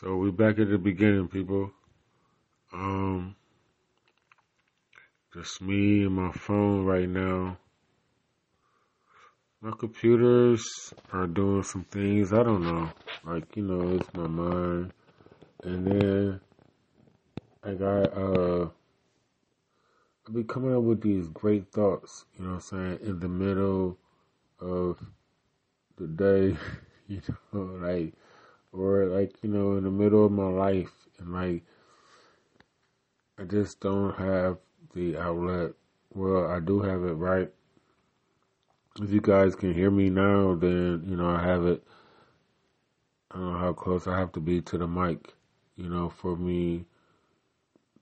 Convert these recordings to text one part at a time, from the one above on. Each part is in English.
So we back at the beginning, people. Um, just me and my phone right now. My computers are doing some things. I don't know. Like, you know, it's my mind. And then I got, uh, I be coming up with these great thoughts, you know what I'm saying, in the middle of the day, you know, like, or like, you know, in the middle of my life. And like, I just don't have the outlet. Well, I do have it right if you guys can hear me now, then, you know, I have it. I don't know how close I have to be to the mic, you know, for me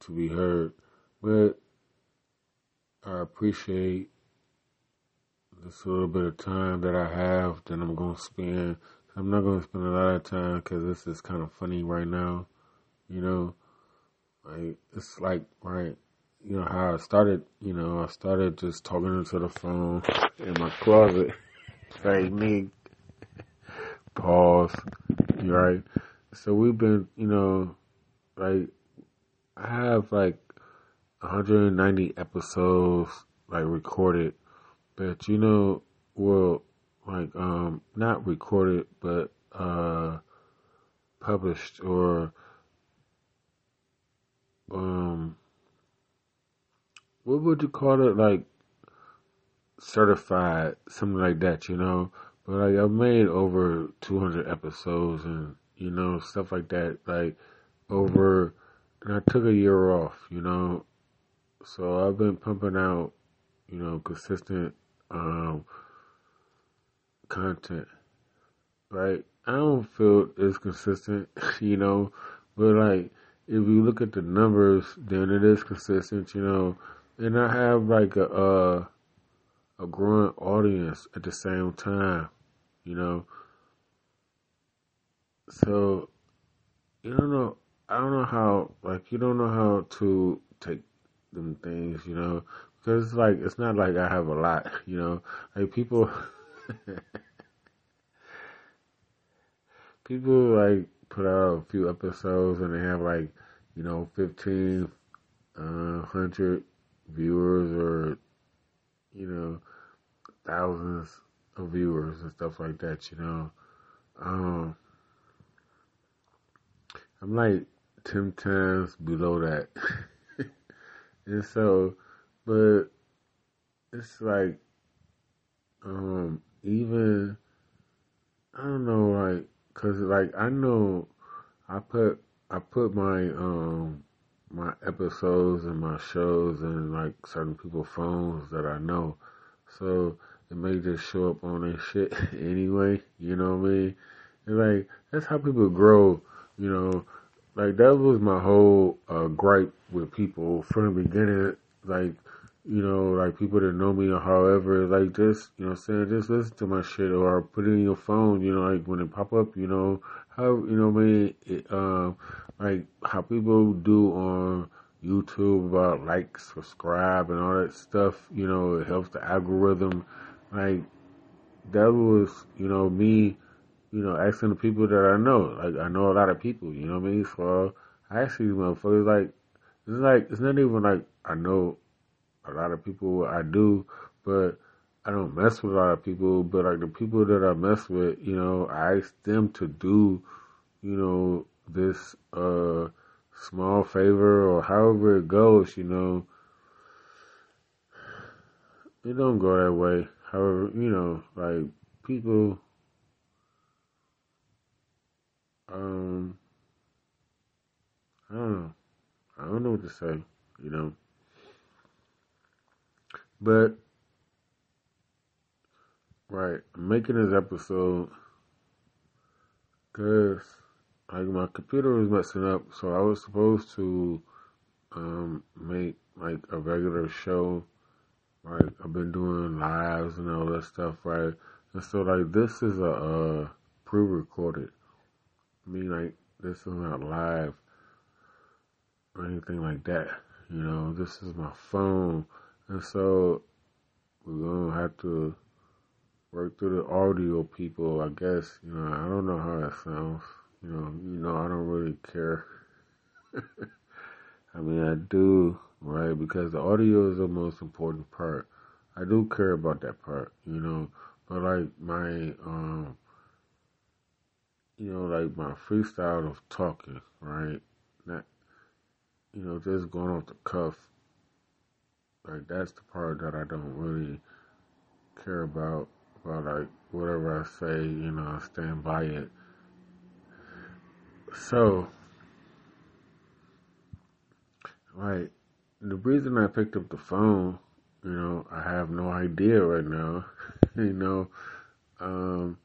to be heard. But I appreciate this little bit of time that I have that I'm going to spend. I'm not to spend a lot of time because this is kind of funny right now, you know. Like, it's like, right, you know how I started, you know, I started just talking into the phone in my closet. Like me, pause, right? So we've been, you know, like I have like 190 episodes like recorded, but you know, well, like um, not recorded, but uh, published or um what would you call it? Like certified, something like that, you know. But like I've made over 200 episodes and you know stuff like that. Like over, and I took a year off, you know. So I've been pumping out, you know, consistent um, content. Right? I don't feel it's consistent, you know, but like if you look at the numbers, then it is consistent, you know and I have like a uh, a growing audience at the same time, you know. So you don't know. I don't know how. Like you don't know how to take them things, you know, because it's like it's not like I have a lot, you know. Like people, people like put out a few episodes and they have like you know fifteen uh, hundred viewers or, you know, thousands of viewers and stuff like that, you know. Um, I'm like 10 times below that. and so, but it's like, um, even, I don't know, like, cause like, I know I put, I put my, um, my episodes and my shows and like certain people's phones that I know. So it may just show up on their shit anyway, you know what I mean? And like that's how people grow, you know. Like that was my whole uh, gripe with people from the beginning. Like, you know, like people that know me or however, like just, you know, saying just listen to my shit or put it in your phone, you know, like when it pop up, you know, how you know I it, um, like how people do on YouTube about like, subscribe, and all that stuff. You know, it helps the algorithm. Like that was, you know, me, you know, asking the people that I know. Like I know a lot of people. You know what I mean? So I ask these motherfuckers. Like it's like it's not even like I know a lot of people. I do, but I don't mess with a lot of people. But like the people that I mess with, you know, I ask them to do, you know, this uh small favor or however it goes, you know, it don't go that way. However, you know, like people um I don't know. I don't know what to say, you know. But right, I'm making this episode because like my computer was messing up, so I was supposed to um, make like a regular show. Right, I've been doing lives and all that stuff, right? And so like this is a pre-recorded. I mean, like this is not live or anything like that. You know, this is my phone, and so we're gonna have to work through the audio people. I guess you know. I don't know how that sounds You know, you know, I don't really care. I mean, I do, right? Because the audio is the most important part. I do care about that part, you know. But like my, um, you know, like my freestyle of talking, right? Not, you know, just going off the cuff. Like that's the part that I don't really care about. But like whatever I say, you know, I stand by it. So, like, the reason I picked up the phone, you know, I have no idea right now. you know, um,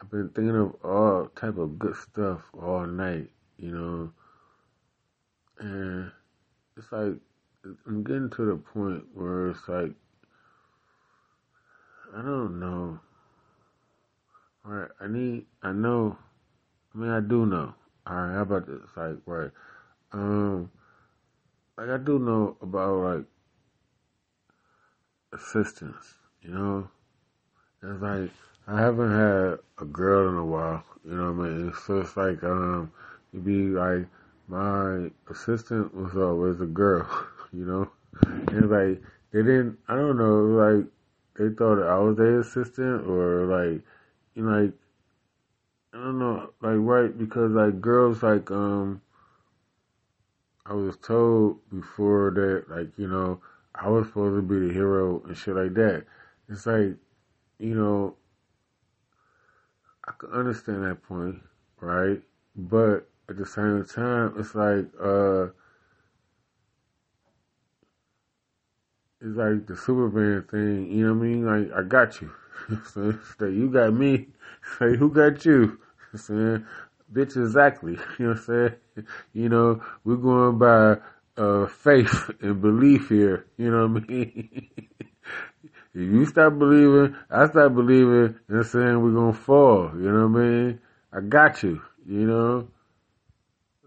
I've been thinking of all type of good stuff all night, you know, and it's like I'm getting to the point where it's like I don't know. Alright, I need I know I mean I do know. Alright, how about this? Like right. Um like I do know about like assistance, you know? It's like I haven't had a girl in a while, you know what I mean? So it's like um it'd be like my assistant was always a girl, you know? And like they didn't I don't know, like they thought I was their assistant or like you know like I don't know, like right because like girls like um I was told before that like, you know, I was supposed to be the hero and shit like that. It's like, you know, I can understand that point, right? But at the same time, it's like, uh, it's like the Superman thing, you know what I mean? Like, I got you. so, you got me. Say, who got you? saying, bitch, exactly. You know what I'm saying? You know, we're going by uh, faith and belief here. You know what I mean? if you stop believing, I stop believing, and saying we're gonna fall. You know what I mean? I got you. You know,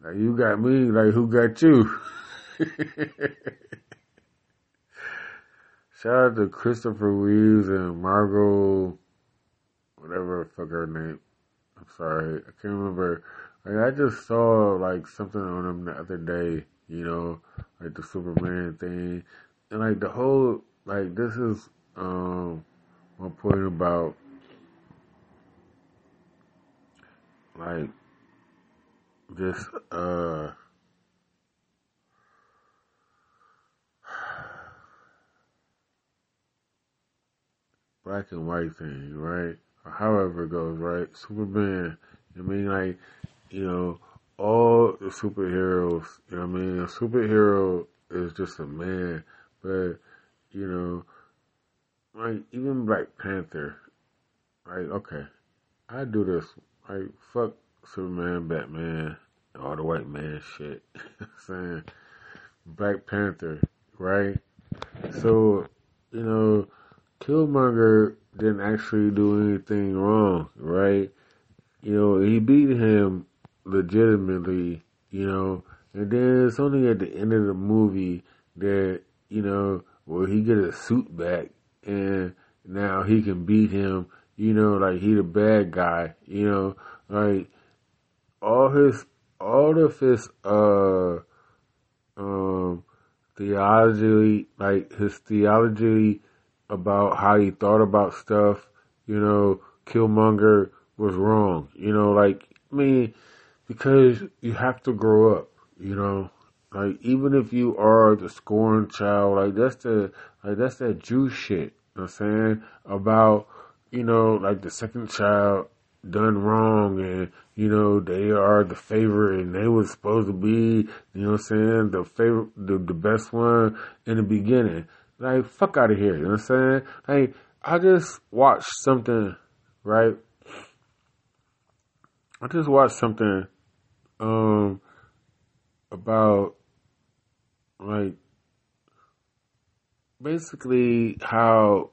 like you got me. Like who got you? Shout out to Christopher Reeves and Margot, whatever fuck her name. I'm sorry, I can't remember. Like I just saw like something on them the other day, you know, like the Superman thing, and like the whole like this is um my point about like this uh black and white thing, right? Or however it goes, right? Superman, I mean, like, you know, all the superheroes, you know I mean? A superhero is just a man, but, you know, like, even Black Panther, like, okay, I do this, like, fuck Superman, Batman, all the white man shit. saying Black Panther, right? So, you know, Killmonger didn't actually do anything wrong, right? You know, he beat him legitimately, you know, and then it's only at the end of the movie that, you know, where he get a suit back and now he can beat him, you know, like he the bad guy, you know, like all his all of his uh um theology like his theology about how he thought about stuff, you know, Killmonger was wrong. You know, like I mean, because you have to grow up, you know. Like even if you are the scorned child, like that's the like that's that Jew shit. You know I'm saying? About, you know, like the second child done wrong and, you know, they are the favorite and they was supposed to be, you know what I'm saying, the favorite the, the best one in the beginning. Like, fuck out of here, you know what I'm saying? Like, I just watched something, right? I just watched something, um, about, like, basically how,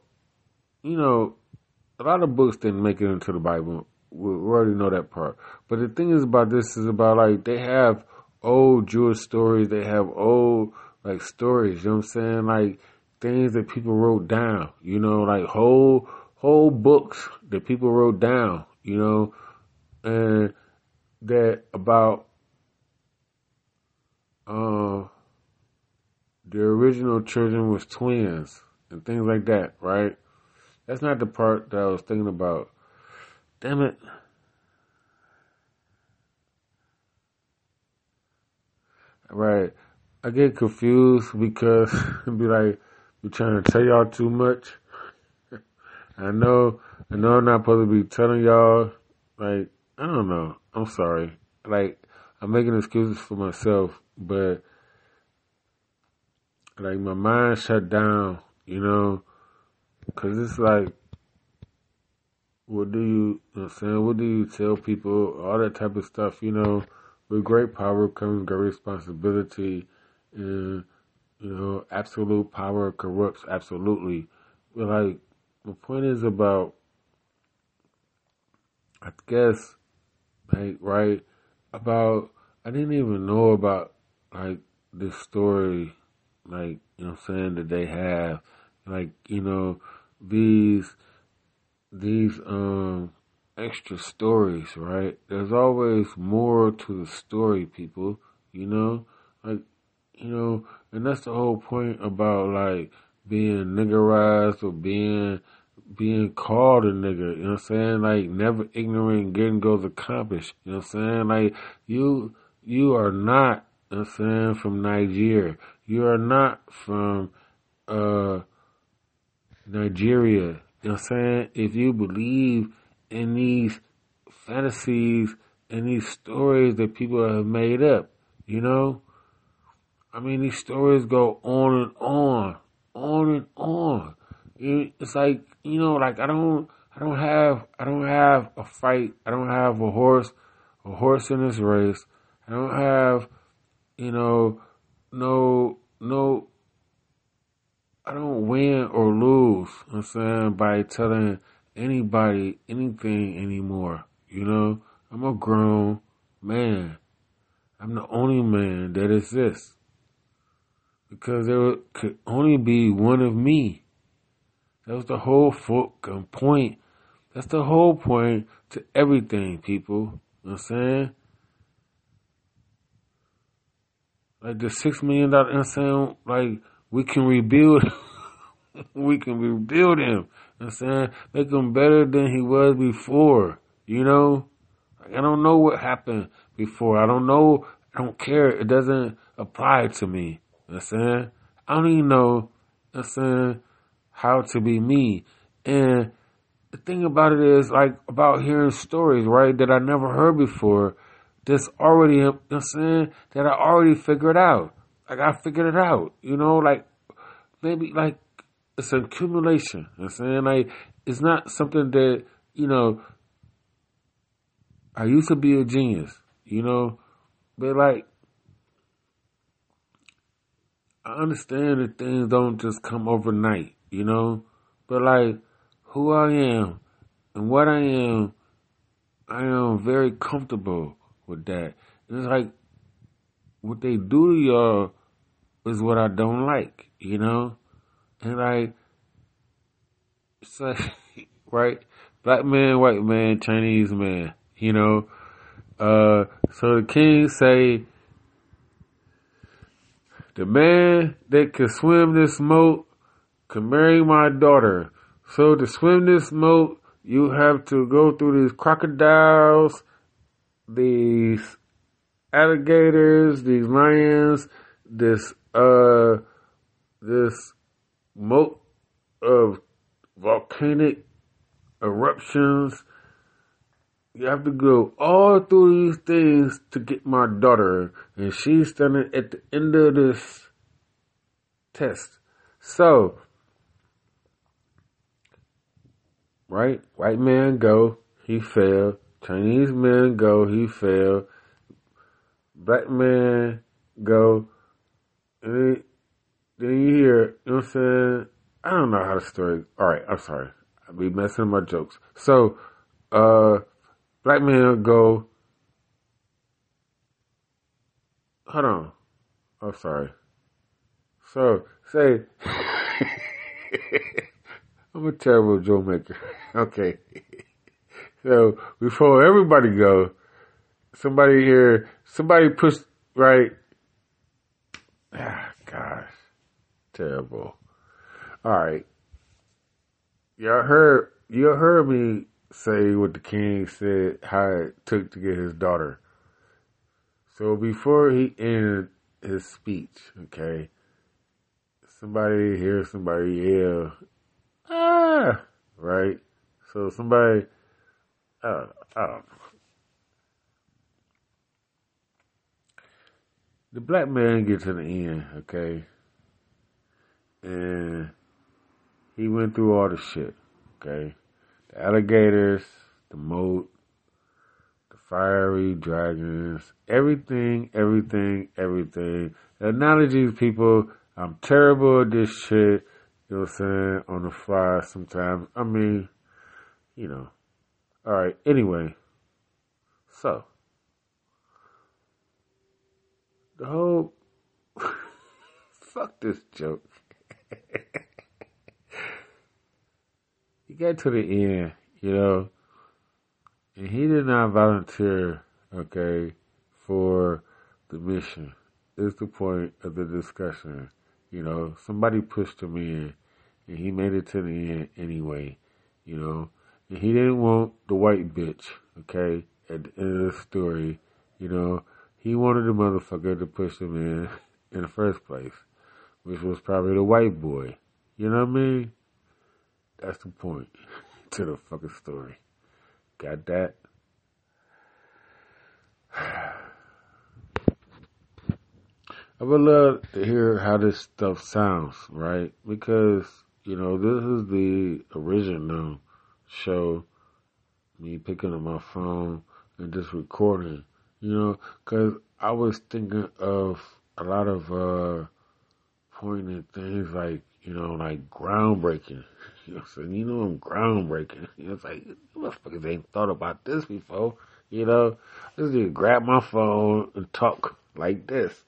you know, a lot of books didn't make it into the Bible. We already know that part. But the thing is about this is about, like, they have old Jewish stories, they have old, like, stories, you know what I'm saying? Like, things that people wrote down, you know, like whole whole books that people wrote down, you know, and that about uh, the original children was twins and things like that, right? That's not the part that I was thinking about. Damn it. Right. I get confused because be like, be trying to tell y'all too much. I know, I know I'm not supposed to be telling y'all, like, I don't know. I'm sorry. Like, I'm making excuses for myself, but, like, my mind shut down, you know, cause it's like, what do you, you know saying? What do you tell people? All that type of stuff, you know. With great power comes great responsibility, and you know, absolute power corrupts absolutely. But like, the point is about, I guess, like, right, about, I didn't even know about, like, this story, like, you know I'm saying, that they have, like, you know, these, these, um, extra stories, right? There's always more to the story, people, you know? Like, you know, and that's the whole point about like being niggerized or being being called a nigger, you know what I'm saying? Like never ignorant getting goes accomplished. You know what I'm saying? Like you you are not, you know I'm saying, from Nigeria. You are not from uh Nigeria. You know what I'm saying? If you believe in these fantasies and these stories that people have made up, you know? I mean, these stories go on and on, on and on. It's like, you know, like I don't, I don't have, I don't have a fight. I don't have a horse, a horse in this race. I don't have, you know, no, no, I don't win or lose, I'm saying, by telling anybody anything anymore. You know, I'm a grown man. I'm the only man that exists because there could only be one of me. That was the whole fucking um, point. That's the whole point to everything, people. You know what I'm saying? Like the six million dollar, saying? Like we can rebuild, we can rebuild him. You know I'm saying? Make him better than he was before. You know? I don't know what happened before. I don't know. I don't care. It doesn't apply to me. I'm saying? I don't even know, I'm saying, how to be me. And the thing about it is, like, about hearing stories, right, that I never heard before, that's already, I'm saying, that I already figured out. Like, I figured it out, you know, like, maybe, like, it's an accumulation. I'm saying? Like, it's not something that, you know, I used to be a genius, you know, but like, I understand that things don't just come overnight, you know, but like, who I am and what I am, I am very comfortable with that. And It's like, what they do to y'all is what I don't like, you know? And like, it's like, right? Black man, white man, Chinese man, you know? Uh, so the king say, the man that can swim this moat can marry my daughter. So to swim this moat, you have to go through these crocodiles, these alligators, these lions, this, uh, this moat of volcanic eruptions. You have to go all through these things to get my daughter, and she's standing at the end of this test. So, right, white man go, he failed. Chinese man go, he failed. Black man go, and then you hear, you know what I'm saying? I don't know how the story. All right, I'm sorry. I be messing my jokes. So, uh, black man go. Hold on. I'm oh, sorry. So, say, I'm a terrible joke maker. okay. So, before everybody go, somebody here, somebody push, right. Ah, gosh, terrible. All right, y'all heard you heard me say what the king said how it took to get his daughter. So before he ended his speech, okay, somebody hear somebody yell, ah, right? So somebody, uh, I don't know. The black man gets to the end, okay, and he went through all the shit, okay, alligators, the moat, the fiery dragons, everything, everything, everything. Analogies, people I'm terrible at this shit, you know what I'm saying, on the fly sometimes. I mean, you know. Alright, anyway. So. The whole. fuck this joke. he got to the end, you know, and he did not volunteer, okay, for the mission. Is the point of the discussion. You know, somebody pushed him in and he made it to the end anyway, you know. And he didn't want the white bitch, okay, at the end of the story, you know. He wanted the motherfucker to push him in in the first place, which was probably the white boy. You know what I mean? That's the point to the fucking story. Got that? I would love to hear how this stuff sounds, right? Because, you know, this is the original show, me picking up my phone and just recording, you know, because I was thinking of a lot of uh poignant things like, you know, like groundbreaking. You know, so you know I'm groundbreaking. You know, it's like motherfuckers ain't thought about this before. You know, I just grab my phone and talk like this.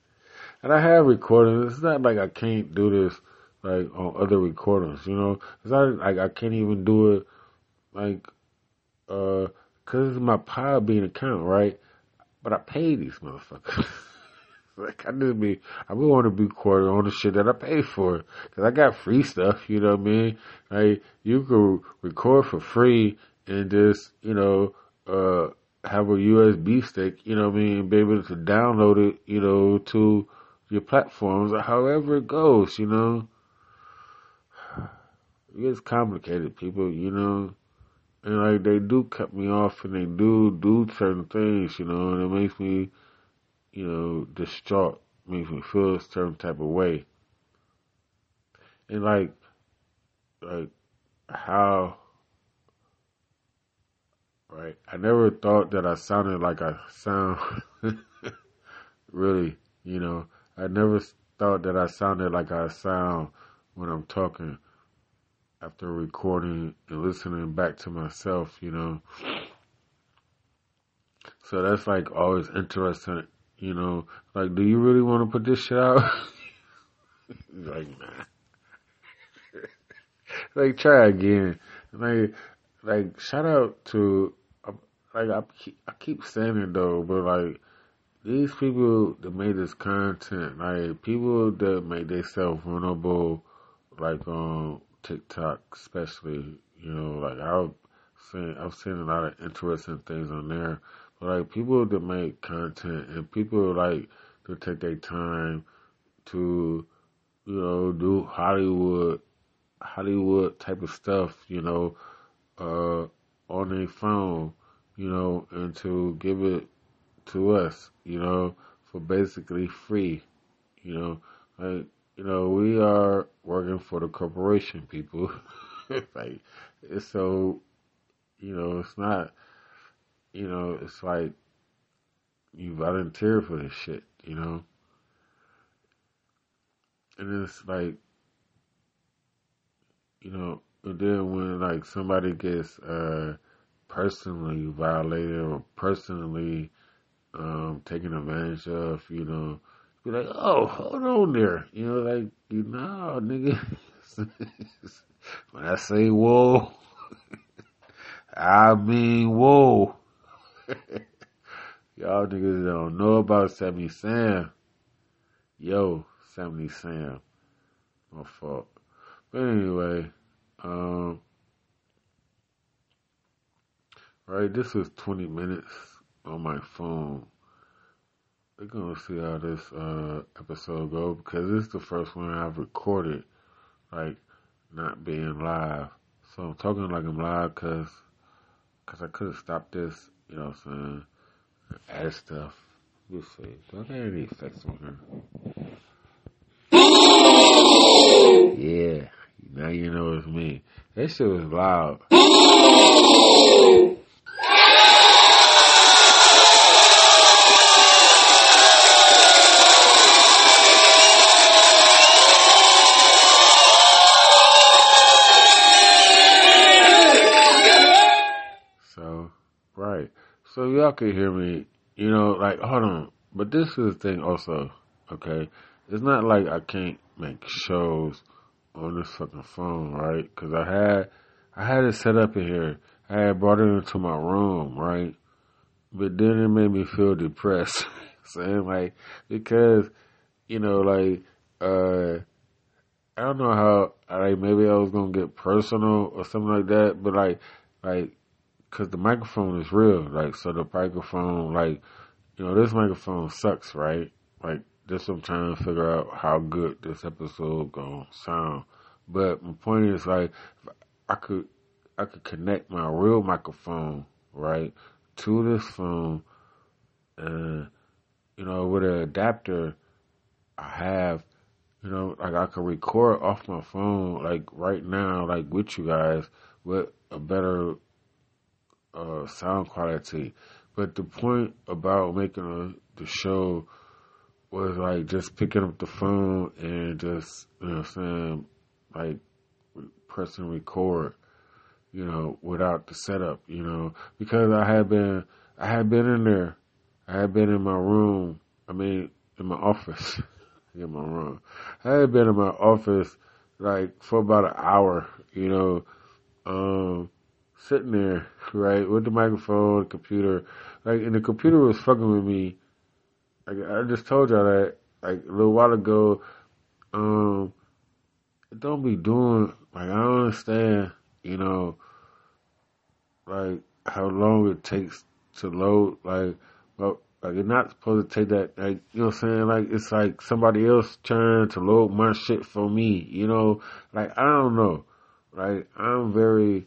And I have recordings. It's not like I can't do this like on other recordings, you know. It's not like I can't even do it like uh cuz it's my Podbean account, right? But I pay these motherfuckers. like I just be, I would want to be recording on the shit that I pay for, cause I got free stuff. You know what I mean? Like you could record for free and just, you know, uh, have a USB stick. You know what I mean? Be able to download it, you know, to your platforms or however it goes, you know. It gets complicated, people, you know. And like they do cut me off and they do do certain things, you know, and it makes me, you know, distraught, makes me feel a certain type of way. And like like how right, I never thought that I sounded like I sound really, you know. I never thought that I sounded like I sound when I'm talking after recording and listening back to myself, you know. So that's like always interesting, you know. Like, do you really want to put this shit out? like, nah. like, try again. Like, like, shout out to, um, like, I keep, I keep saying it though, but like, these people that made this content, like people that make themselves vulnerable, like on TikTok, especially, you know, like I've seen, I've seen a lot of interesting things on there. Like people that make content and people like to take their time to, you know, do Hollywood, Hollywood type of stuff, you know, uh, on their phone, you know, and to give it to us, you know, for basically free. You know, like you know, we are working for the corporation, people. like it's so, you know, it's not, you know, it's like you volunteer for this shit, you know, and it's like, you know, and then when like somebody gets uh personally violated or personally um, taken advantage of, you know, be like, oh, hold on there. You know, like, you know, nigga. when I say whoa, I mean whoa. Y'all niggas don't know about 70 Sam. Yo, 70 Sam. My fault. But anyway, um, right, this was 20 minutes on my phone. We're gonna see how this uh, episode go because this is the first one I've recorded, like not being live. So I'm talking like I'm live because cause I could have stopped this, you know what I'm saying, add stuff. We'll see. Do I got any effects on her? Yeah, now you know it's me. That shit was loud. So y'all can hear me, you know, like, hold on. But this is the thing also, okay? It's not like I can't make shows on this fucking phone, right? Cause I had, I had it set up in here. I had brought it into my room, right? But then it made me feel depressed. Saying like, because, you know, like, uh, I don't know how, like, maybe I was gonna get personal or something like that, but like, like, cause the microphone is real, like, so the microphone, like, you know, this microphone sucks, right? Like, this I'm trying to figure out how good this episode gonna sound. But my point is like, I could, I could connect my real microphone, right, to this phone, and, you know, with an adapter I have, you know, like I could record off my phone, like right now, like with you guys, with a better uh, sound quality. But the point about making a, the show was like just picking up the phone and just, you know saying, like pressing record, you know, without the setup, you know, because I had been, I had been in there, I had been in my room, I mean, in my office, in my room. I had been in my office like for about an hour, you know, um, sitting there, right, with the microphone, the computer, like, and the computer was fucking with me. Like, I just told y'all that, like, a little while ago, um, don't be doing, like, I don't understand, you know, like, how long it takes to load, like, well, like, it's not supposed to take that, like, you know what I'm saying? Like, it's like somebody else trying to load my shit for me, you know? Like, I don't know. Like, I'm very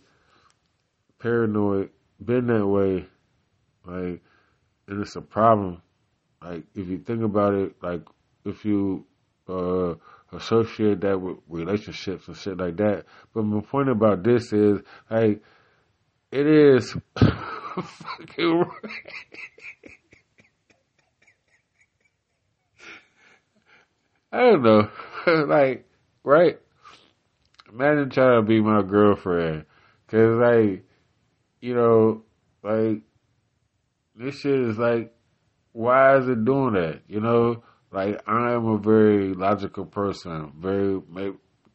paranoid, been that way, like, and it's a problem. Like, if you think about it, like, if you, uh, associate that with relationships and shit like that. But my point about this is, like, it is fucking I don't know. like, right? Imagine trying to be my girlfriend. Cause like, you know, like, this shit is like, why is it doing that? You know? Like, I am a very logical person. Very,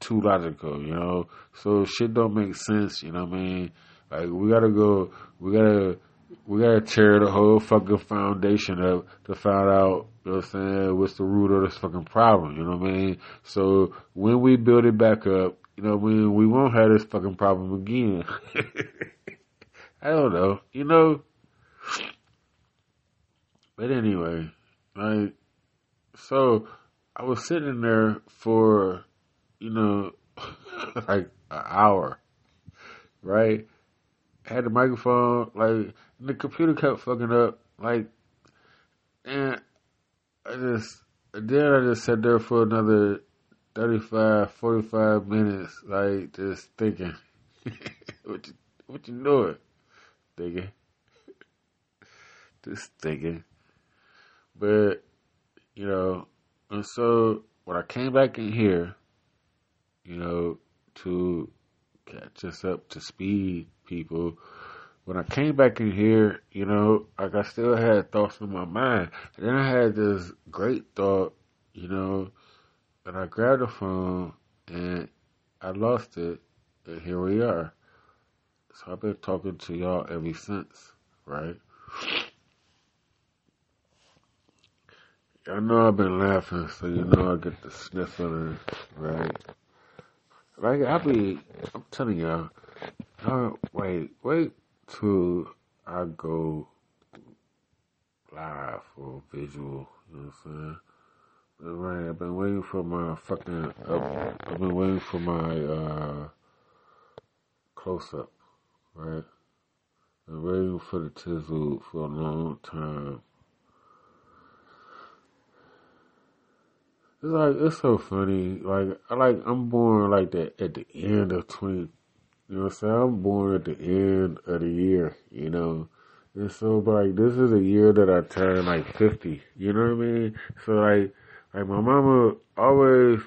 too logical, you know? So shit don't make sense, you know what I mean? Like, we gotta go, we gotta, we gotta tear the whole fucking foundation up to find out, you know what I'm saying, what's the root of this fucking problem, you know what I mean? So when we build it back up, you know what I mean, we won't have this fucking problem again. I don't know, you know? But anyway, like, so I was sitting there for, you know, like an hour, right? I had the microphone, like, the computer kept fucking up, like, and I just, then I just sat there for another 35, 45 minutes, like, just thinking, what you, what you doing? Thinking. Just thinking. But, you know, and so when I came back in here, you know, to catch us up to speed, people, when I came back in here, you know, like I still had thoughts in my mind. And then I had this great thought, you know, and I grabbed the phone and I lost it, and here we are. So I've been talking to y'all ever since, right? I know I've been laughing, so you know I get the sniffling, right? Like I be, I'm telling y'all, uh, wait, wait till I go live or visual. You know what I'm saying? But right, I've been waiting for my fucking. Up, I've been waiting for my uh close up, right? I've waiting for the tizzle for a long time. It's like it's so funny. Like I like I'm born like that at the end of twenty. You know what I'm saying? I'm born at the end of the year. You know, and so but like this is a year that I turn like fifty. You know what I mean? So like like my mama always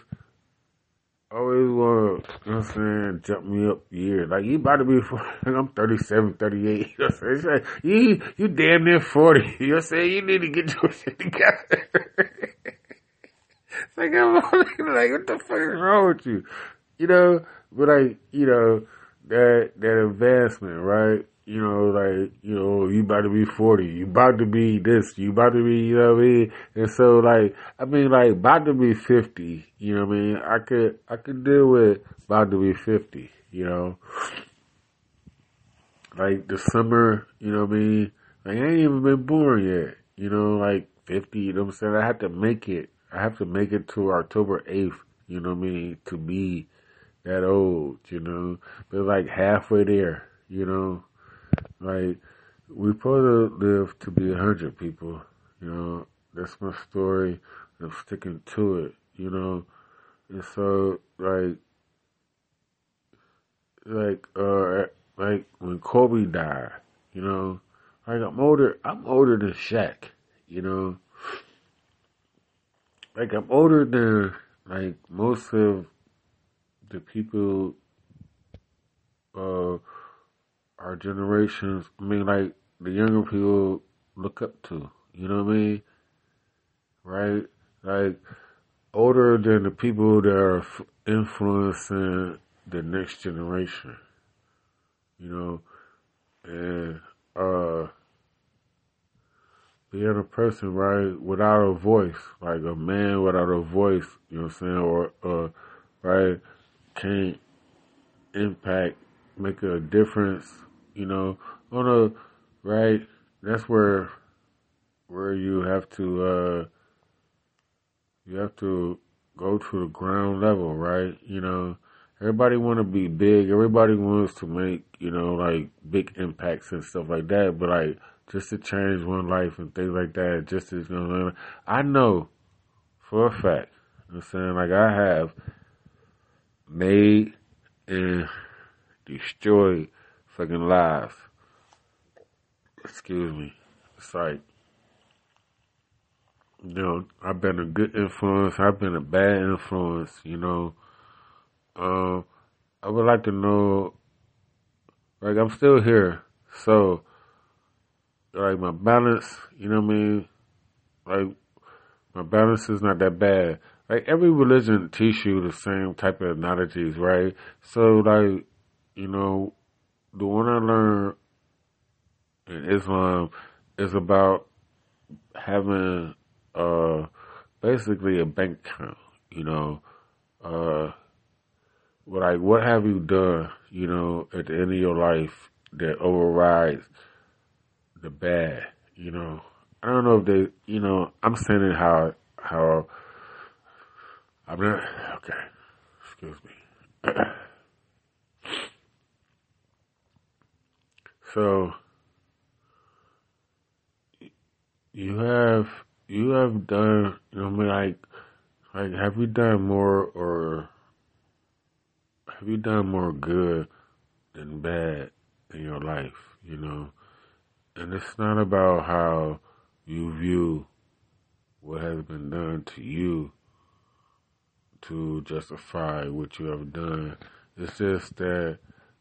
always want you know what I'm saying, jump me up years. Like, you about to be, 40, I'm 37, 38. You know what I'm saying? You, you damn near 40. You know what I'm saying? You need to get your shit together. it's like, I'm like, what the fuck is wrong with you? You know, but like, you know, that, that advancement, right? You know, like, you know, you about to be 40, you about to be this, you about to be, you know what I mean? And so like, I mean like, about to be 50, you know what I mean? I could, I could deal with about to be 50, you know? Like the summer, you know what I mean? Like, I ain't even been born yet, you know, like 50, you know what I'm saying? I have to make it, I have to make it to October 8th, you know what I mean? To be that old, you know? But like halfway there, you know? Like, supposed to live to be a hundred people, you know. That's my story. I'm sticking to it, you know. And so, like, like, uh, like when Kobe died, you know, like I'm older, I'm older than Shaq, you know. Like I'm older than like most of the people, uh, our generations, I mean, like the younger people look up to. You know what I mean? Right? Like older than the people that are influencing the next generation. You know, and uh, being a person, right, without a voice, like a man without a voice, you know what I'm saying, or, uh, right, can't impact, make a difference you know, on a right. That's where where you have to uh you have to go to the ground level, right? You know, everybody want to be big. Everybody wants to make you know like big impacts and stuff like that. But like just to change one life and things like that, just to you know, I know for a fact. I'm saying like I have made and destroyed fucking lives. Excuse me. It's like, you know, I've been a good influence. I've been a bad influence. You know, um, I would like to know. Like, I'm still here, so like my balance. You know what I mean? Like, my balance is not that bad. Like every religion teach you the same type of analogies, right? So like, you know, the one I learned in Islam is about having uh basically a bank account, you know, uh like what have you done, you know, at the end of your life that overrides the bad, you know. I don't know if they you know, I'm saying it how how I'm not okay, excuse me. So you have you have done you know I mean like like have you done more or have you done more good than bad in your life, you know? And it's not about how you view what has been done to you to justify what you have done. It's just that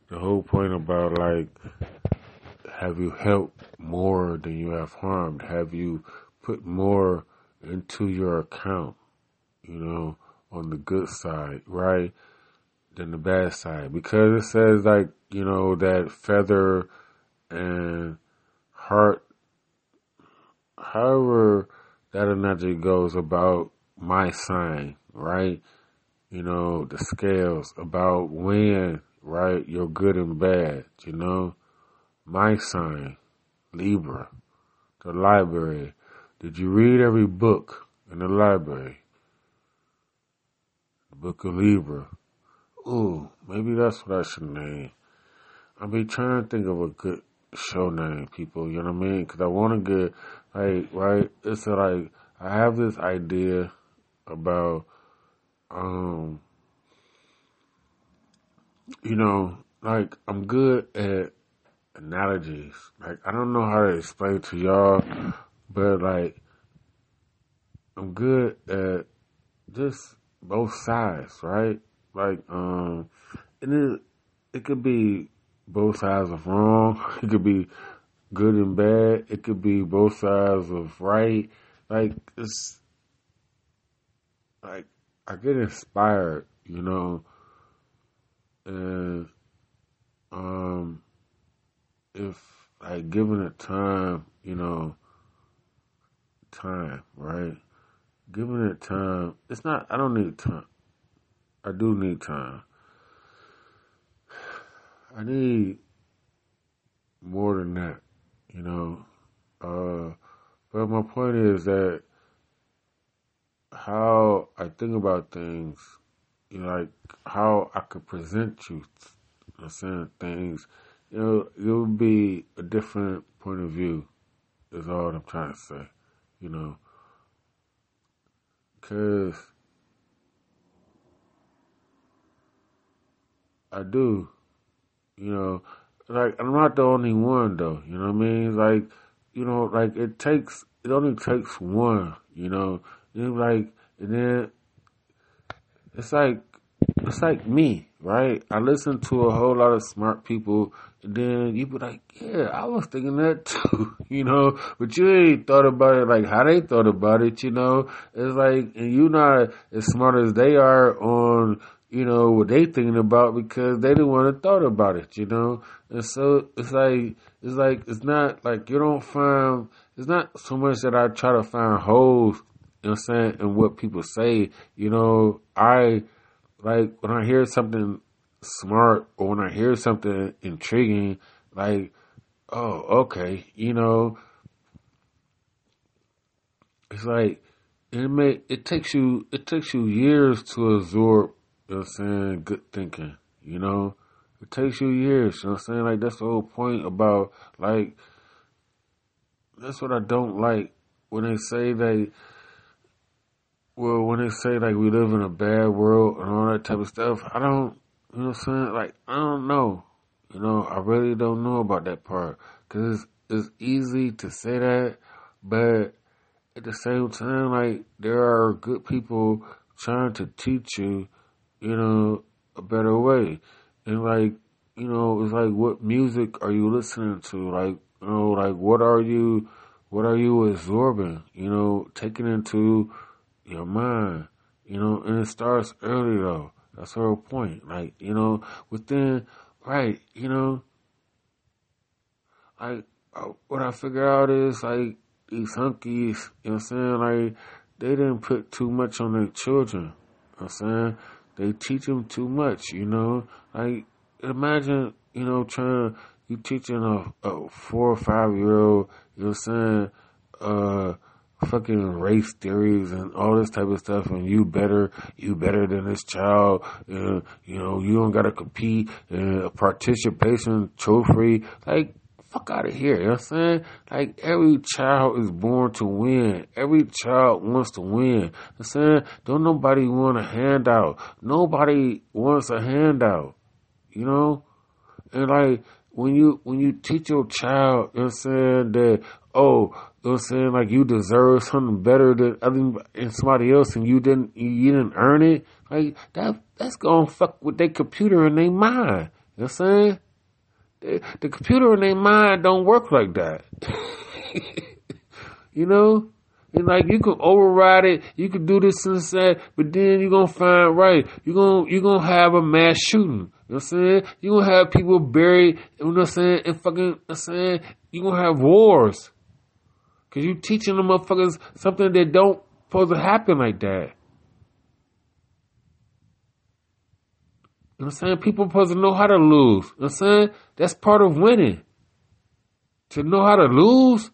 the whole point about like have you helped more than you have harmed? Have you put more into your account, you know, on the good side, right? Than the bad side. Because it says like, you know, that feather and heart, however that analogy goes about my sign, right? You know, the scales about when, right? You're good and bad, you know? My sign, Libra, the library. Did you read every book in the library? The book of Libra. Ooh, maybe that's what I should name. I've been trying to think of a good show name, people. You know what I mean? Because I want to get like right. It's like I have this idea about um, you know, like I'm good at analogies. Like I don't know how to explain to y'all, but like I'm good at just both sides, right? Like um, and it it could be both sides of wrong. It could be good and bad. It could be both sides of right. Like it's like I get inspired, you know, and um if like given it time, you know, time, right? Given it time, it's not. I don't need time. I do need time. I need more than that, you know. Uh, but my point is that how I think about things, you know, like how I could present you, saying things, you know, it would be a different point of view. Is all I'm trying to say, you know, because I do you know, like I'm not the only one though. You know what I mean? Like, you know, like it takes it only takes one. You know, and like and then it's like it's like me, right? I listen to a whole lot of smart people, and then you be like, "Yeah, I was thinking that too," you know. But you ain't thought about it like how they thought about it, you know. It's like, and you not as smart as they are on you know, what they thinking about because they didn't want to thought about it, you know? And so it's like, it's like, it's not like you don't find, it's not so much that I try to find holes, you know what I'm saying, in what people say, you know, I, like, when I hear something smart or when I hear something intriguing, like, oh, okay, you know, it's like, it may, it takes you, it takes you years to absorb you know what I'm saying? Good thinking, you know? It takes you years, you know what I'm saying? Like, that's the whole point about, like, that's what I don't like when they say they, well, when they say, like, we live in a bad world and all that type of stuff, I don't, you know what I'm saying? Like, I don't know. You know, I really don't know about that part. Cause it's, it's easy to say that, but at the same time, like, there are good people trying to teach you you know, a better way. And like, you know, it's like what music are you listening to? Like, you know, like what are you what are you absorbing? You know, taking into your mind. You know, and it starts early though. That's her point. Like, you know, within right, you know, like uh, what I figure out is like these hunkies, you know what I'm saying? Like they didn't put too much on their children. You know what I'm saying? They teach them too much, you know. Like imagine, you know, trying to you teaching a, a four or five year old, you know, saying, uh, fucking race theories and all this type of stuff, and you better, you better than this child, and you know, you don't gotta compete, a participation trophy, like fuck out of here. You know what I'm saying? Like every child is born to win. Every child wants to win. You know I'm saying? Don't nobody want a handout. Nobody wants a handout. You know? And like when you when you teach your child, you know what I'm saying, that oh, you know what I'm saying, like you deserve something better than other than somebody else and you didn't you didn't earn it, like that that's gonna fuck with their computer and their mind. You know what I'm saying? the computer in their mind don't work like that. you know? And like you can override it, you can do this and that, but then you're gonna find right. You're gonna you're gonna have a mass shooting. You know what I'm saying? You're gonna have people buried, you know what I'm saying, and fucking you know what I'm saying, you're gonna have wars. Cause you teaching the motherfuckers something that don't supposed to happen like that. You know what I'm saying? People supposed to know how to lose. You know what I'm saying? That's part of winning. To know how to lose.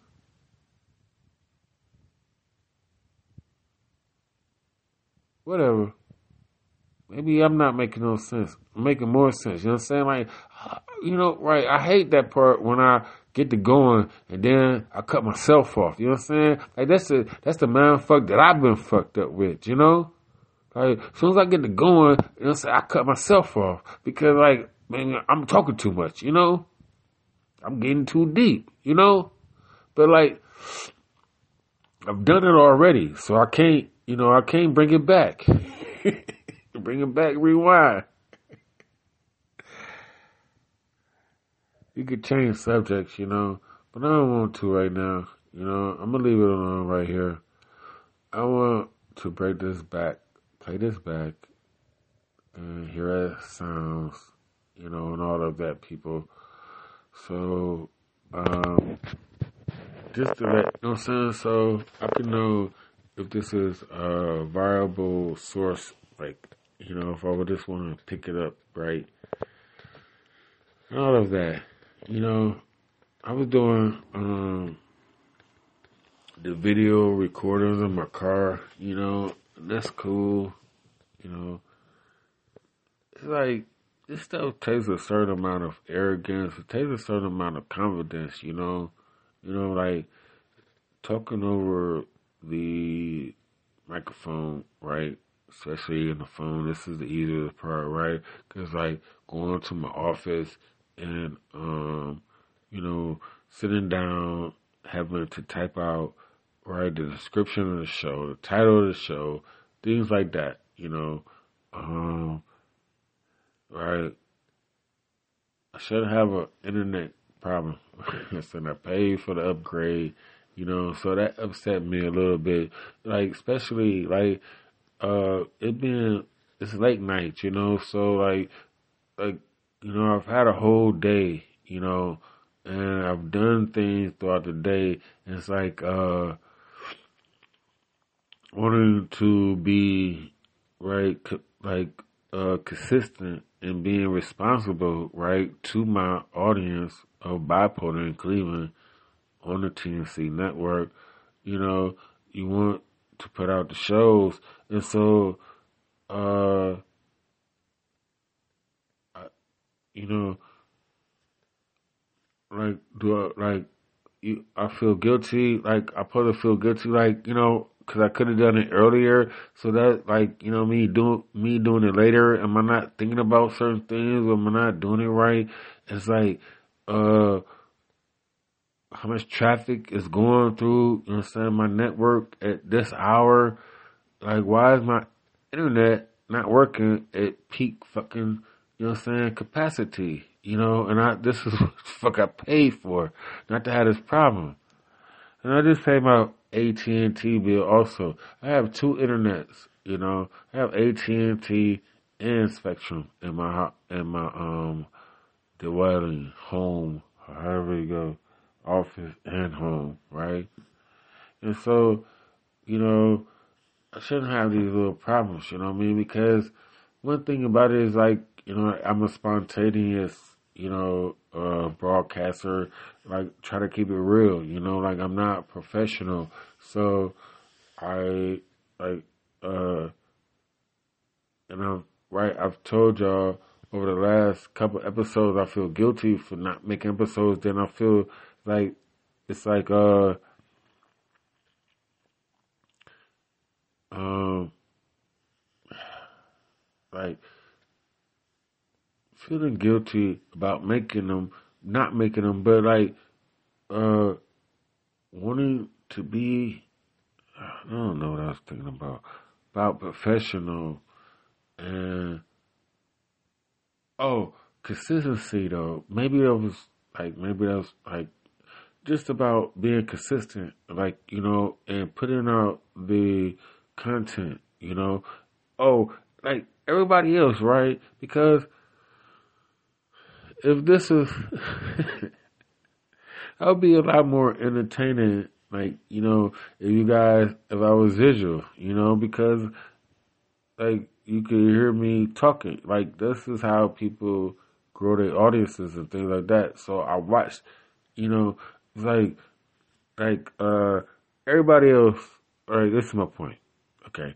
Whatever. Maybe I'm not making no sense. I'm making more sense. You know what I'm saying? Like, you know, right? I hate that part when I get to going and then I cut myself off. You know what I'm saying? Like that's the that's the man fuck that I've been fucked up with. You know? Like as soon as I get to going, you know, I cut myself off because like man, I'm talking too much. You know, I'm getting too deep. You know, but like I've done it already, so I can't. You know, I can't bring it back. bring it back, rewind. You could change subjects, you know, but I don't want to right now. You know, I'm gonna leave it alone right here. I want to break this back play this back and hear it sounds, you know, and all of that, people. So, um, just to let, you know what I'm saying? So I can know if this is a viable source, like, you know, if I would just want to pick it up, right? All of that. You know, I was doing, um, the video recordings in my car, you know, that's cool. You know, it's like this stuff takes a certain amount of arrogance. It takes a certain amount of confidence. You know, you know, like talking over the microphone, right? Especially in the phone. This is the easiest part, right? Because like going to my office and um, you know, sitting down, having to type out right? The description of the show, the title of the show, things like that, you know. Um, right? I should have an internet problem. and I paid for the upgrade, you know, so that upset me a little bit. Like, especially, like, uh, it being, it's late night, you know, so like, like, you know, I've had a whole day, you know, and I've done things throughout the day. It's like, uh, wanting to be right, like uh, consistent and being responsible, right, to my audience of bipolar in Cleveland on the TNC network. You know, you want to put out the shows, and so, uh, I, you know, like do I, like you, I feel guilty, like I probably feel guilty, like you know, because I could have done it earlier. So that, like, you know, me doing me doing it later. Am I not thinking about certain things? Am I not doing it right? It's like, uh, how much traffic is going through? You know, I'm saying my network at this hour. Like, why is my internet not working at peak fucking? You know, what I'm saying capacity. You know, and I this is what fuck I paid for, not to have this problem. And I just pay my AT&T bill also. I have two internets, you know. I have AT&T and Spectrum in my in my um dwelling, home, however you go, office and home, right? And so, you know, I shouldn't have these little problems, you know what I mean? Because one thing about it is like, you know, I'm a spontaneous you know, uh, broadcaster, like try to keep it real, you know, like I'm not professional. So I, like, uh, and I'm, right, I've told y'all over the last couple episodes, I feel guilty for not making episodes. Then I feel like, it's like, uh, um, like, feeling guilty about making them, not making them, but like uh wanting to be. I don't know what I was thinking about about professional and oh consistency though. Maybe that was like maybe that was like just about being consistent, like you know, and putting out the content. You know, oh like everybody else, right? Because if this is, would be a lot more entertaining like, you know, if you guys, if I was visual, you know, because like you could hear me talking. Like this is how people grow their audiences and things like that. So I watched, you know, like, like, uh, everybody else, alright, this is my point. Okay.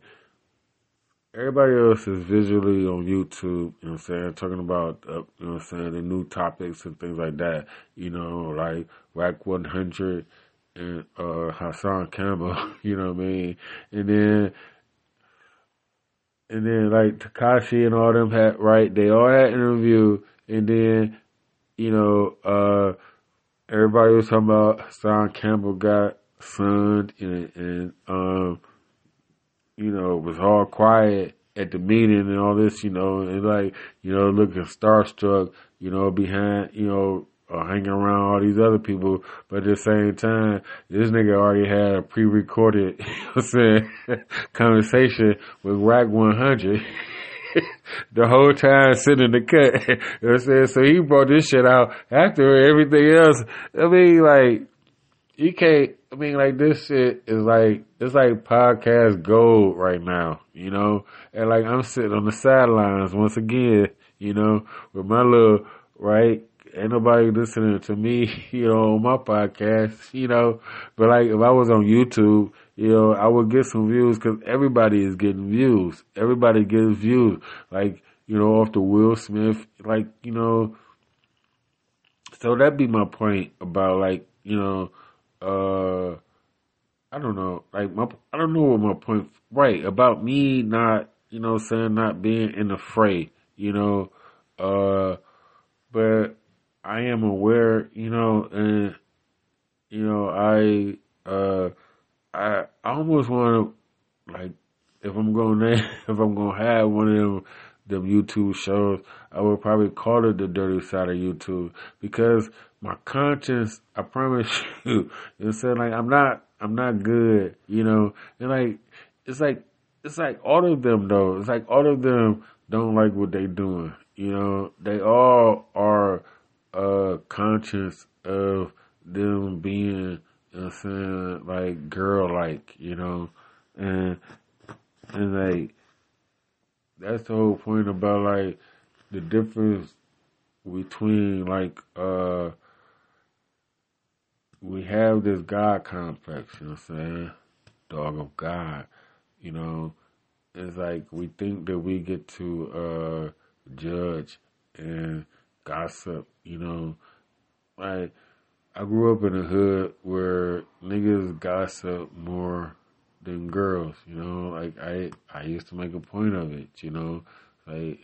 Everybody else is visually on YouTube, you know what I'm saying, talking about, uh, you know what I'm saying, the new topics and things like that, you know, like Wack 100 and, uh, Hassan Campbell, you know what I mean? And then, and then like Tekashi and all them had, right, they all had interview and then, you know, uh, everybody was talking about Hassan Campbell got sunned and, and, um, you know, it was all quiet at the meeting and all this, you know, and like, you know, looking starstruck, you know, behind, you know, uh, hanging around all these other people, but at the same time, this nigga already had a pre-recorded, you know saying, conversation with Wack 100. the whole time sitting in the cut. you know what I'm saying? So he brought this shit out after everything else. I mean, like, you can't, I mean, like, this shit is like, it's like podcast gold right now, you know? And like, I'm sitting on the sidelines once again, you know, with my little, right? Ain't nobody listening to me, you know, on my podcast, you know? But like, if I was on YouTube, you know, I would get some views because everybody is getting views. Everybody gets views. Like, you know, off the Will Smith, like, you know, so that'd be my point about like, you know, uh, I don't know, like my, I don't know what my point, right, about me not, you know, saying not being in the fray, you know, uh, but I am aware, you know, and, you know, I, uh, I, almost want to, like, if I'm going to, if I'm going to have one of them, them YouTube shows, I would probably call it the dirty side of YouTube because my conscience, I promise you, you know saying? Like, I'm not, I'm not good, you know, and like, it's like, it's like all of them though, it's like all of them don't like what they doing, you know, they all are, uh, conscious of them being, you know saying, like girl like, you know, and, and like, that's the whole point about like the difference between like uh we have this God complex, you know what I'm saying? Dog of God. You know, it's like we think that we get to uh judge and gossip, you know. Like I grew up in a hood where niggas gossip more than girls, you know. Like I I used to make a point of it, you know. Like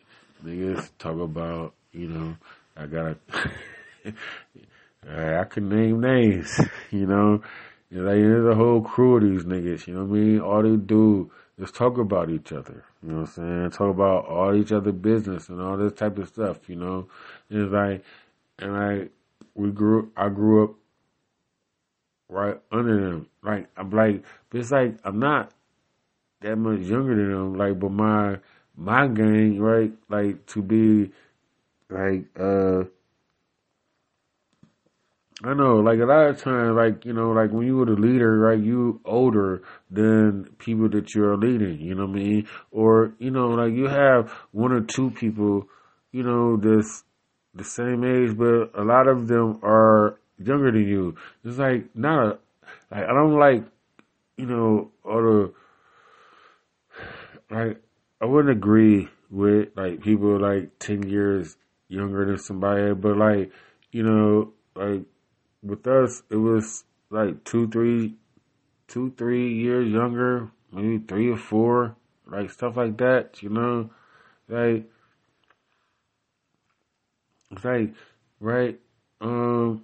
niggas talk about, you know, I got a I can name names, you know. Like there's a whole crew of these niggas, you know what I mean? All they do is talk about each other, you know what I'm saying? Talk about all each other business and all this type of stuff, you know. And it's like and I we grew I grew up right under them. Like I'm like, it's like I'm not that much younger than them. Like, but my my gang, right? Like to be like uh. I know, like a lot of times, like, you know, like when you were the leader, right, you older than people that you're leading, you know what I mean? Or, you know, like you have one or two people, you know, that's the same age, but a lot of them are younger than you. It's like not a like I don't like you know all the like I wouldn't agree with like people like ten years younger than somebody, but like you know like with us it was like two three two three years younger, maybe three or four, like stuff like that. You know, like it's like right um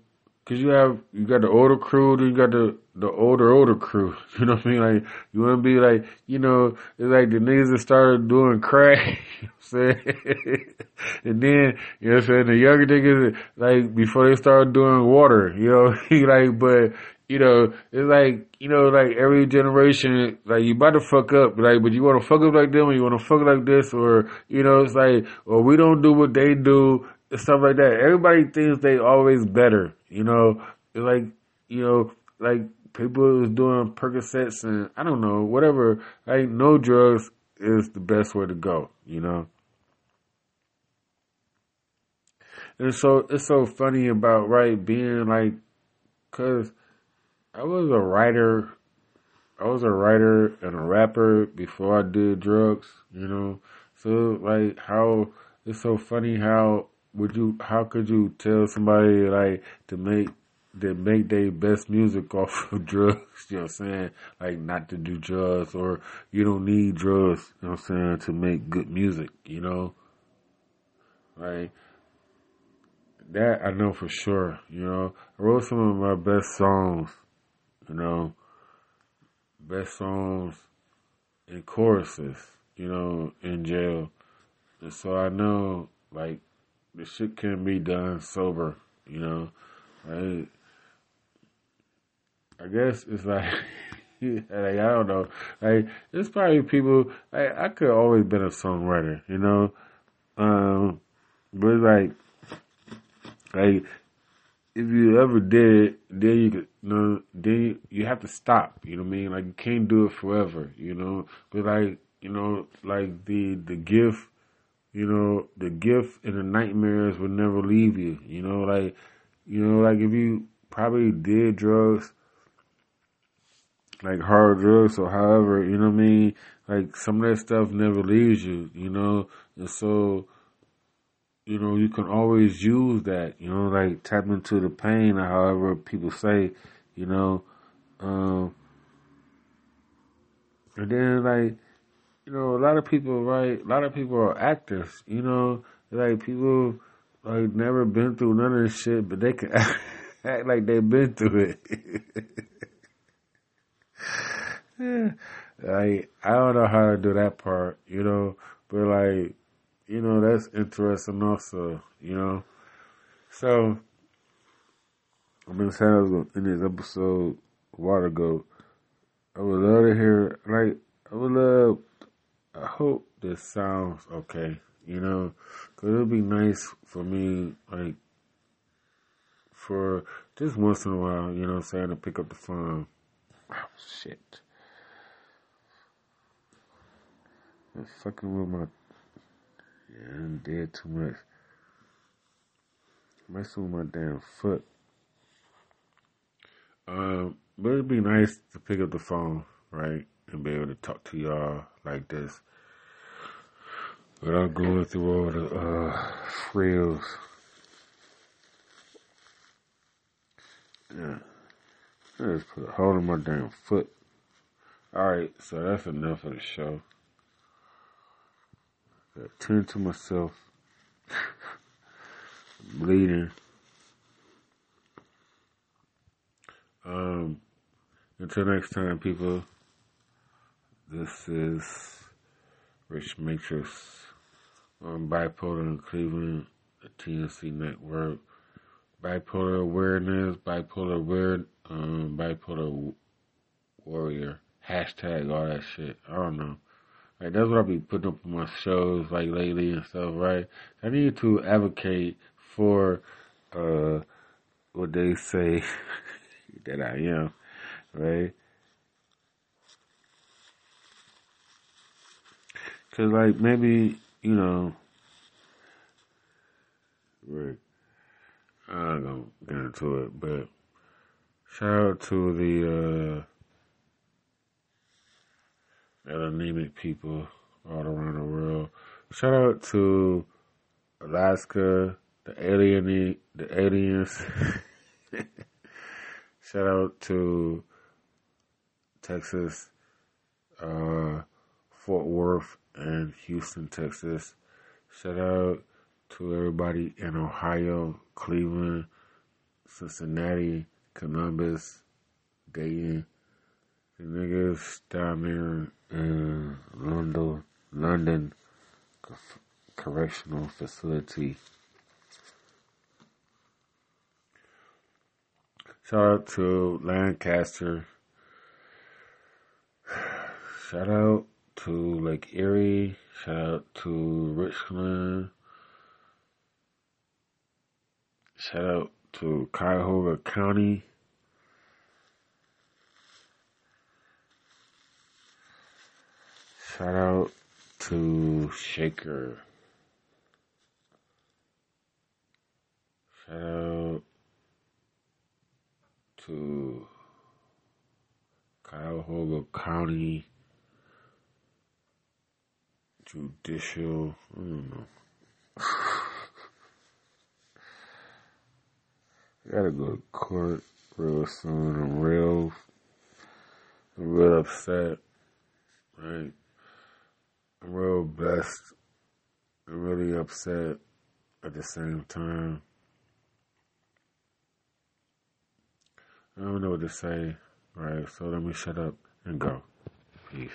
Cause you have you got the older crew, then you got the the older older crew. You know what I mean? Like you want to be like you know it's like the niggas that started doing crack. You know I'm saying? and then you know what I'm saying the younger niggas like before they started doing water. You know, like but you know it's like you know like every generation like you about to fuck up like but you want to fuck up like them or you want to fuck like this or you know it's like well we don't do what they do stuff like that. Everybody thinks they always better, you know. Like you know, like people was doing Percocets and I don't know whatever. Like no drugs is the best way to go. You know. And so it's so funny about right being like, cause I was a writer. I was a writer and a rapper before I did drugs. You know, so like how it's so funny how would you how could you tell somebody like to make that make their best music off of drugs, you know what I'm saying? Like not to do drugs or you don't need drugs, you know what I'm saying, to make good music, you know? Like that I know for sure, you know. I wrote some of my best songs, you know, best songs and choruses, you know, in jail. And so I know, like, the shit can be done sober, you know. Like, I guess it's like, like I don't know. Like, it's probably people, like, I could always been a songwriter, you know. Um, but like, like, if you ever did, then you could, you know, then you have to stop. You know what I mean? Like you can't do it forever. You know, but like you know, like the the gift, you know, the gift and the nightmares will never leave you. You know, like you know, like if you probably did drugs, like hard drugs or however, you know what I mean? Like some of that stuff never leaves you. You know, and so you know, you can always use that, you know, like tap into the pain or however people say, you know. Um, and then like, you know, a lot of people, right? A lot of people are actors, you know, like people like never been through none of this shit, but they can act, like they've been through it. like I don't know how to do that part, you know, but like you know, that's interesting also, you know. So, I've been saying in this episode a while ago, I would love to hear, like, I would love, I hope this sounds okay, you know, because it would be nice for me, like, for just once in a while, you know I'm saying, to pick up the phone. Oh, shit. I'm fucking with my yeah, I'm dead too much. Messing with my damn foot. Um, but it'd be nice to pick up the phone, right, and be able to talk to y'all like this without going through all the uh, frills. Yeah, I just put a hold on my damn foot. All right, so that's enough of the show I turn to myself, bleeding. Um, until next time, people, this is Rich Matrix on Bipolar in Cleveland, TNC Network. Bipolar Awareness, Bipolar Aware, um, Bipolar Warrior, hashtag all that shit. I don't know. Like that's what I be putting up on my shows like lately and stuff, right? I need to advocate for uh what they say that I am, right? Cause like maybe you know, right? I'm gonna get into it, but shout out to the. uh anemic people all around the world. Shout out to Alaska, the alien, the aliens. Shout out to Texas, uh, Fort Worth, and Houston, Texas. Shout out to everybody in Ohio, Cleveland, Cincinnati, Columbus, Dayton, the niggas down there in London, London Correctional Facility. Shout out to Lancaster. Shout out to Lake Erie. Shout out to Richmond. Shout out to Cuyahoga County. Shout out to Shaker. Shout out to Cuyahoga County. Judicial. I don't know. Gotta go to court real soon. I'm real, I'm real upset. Right? I'm real blessed. I'm really upset at the same time. I don't know what to say, right? So let me shut up and go. Peace.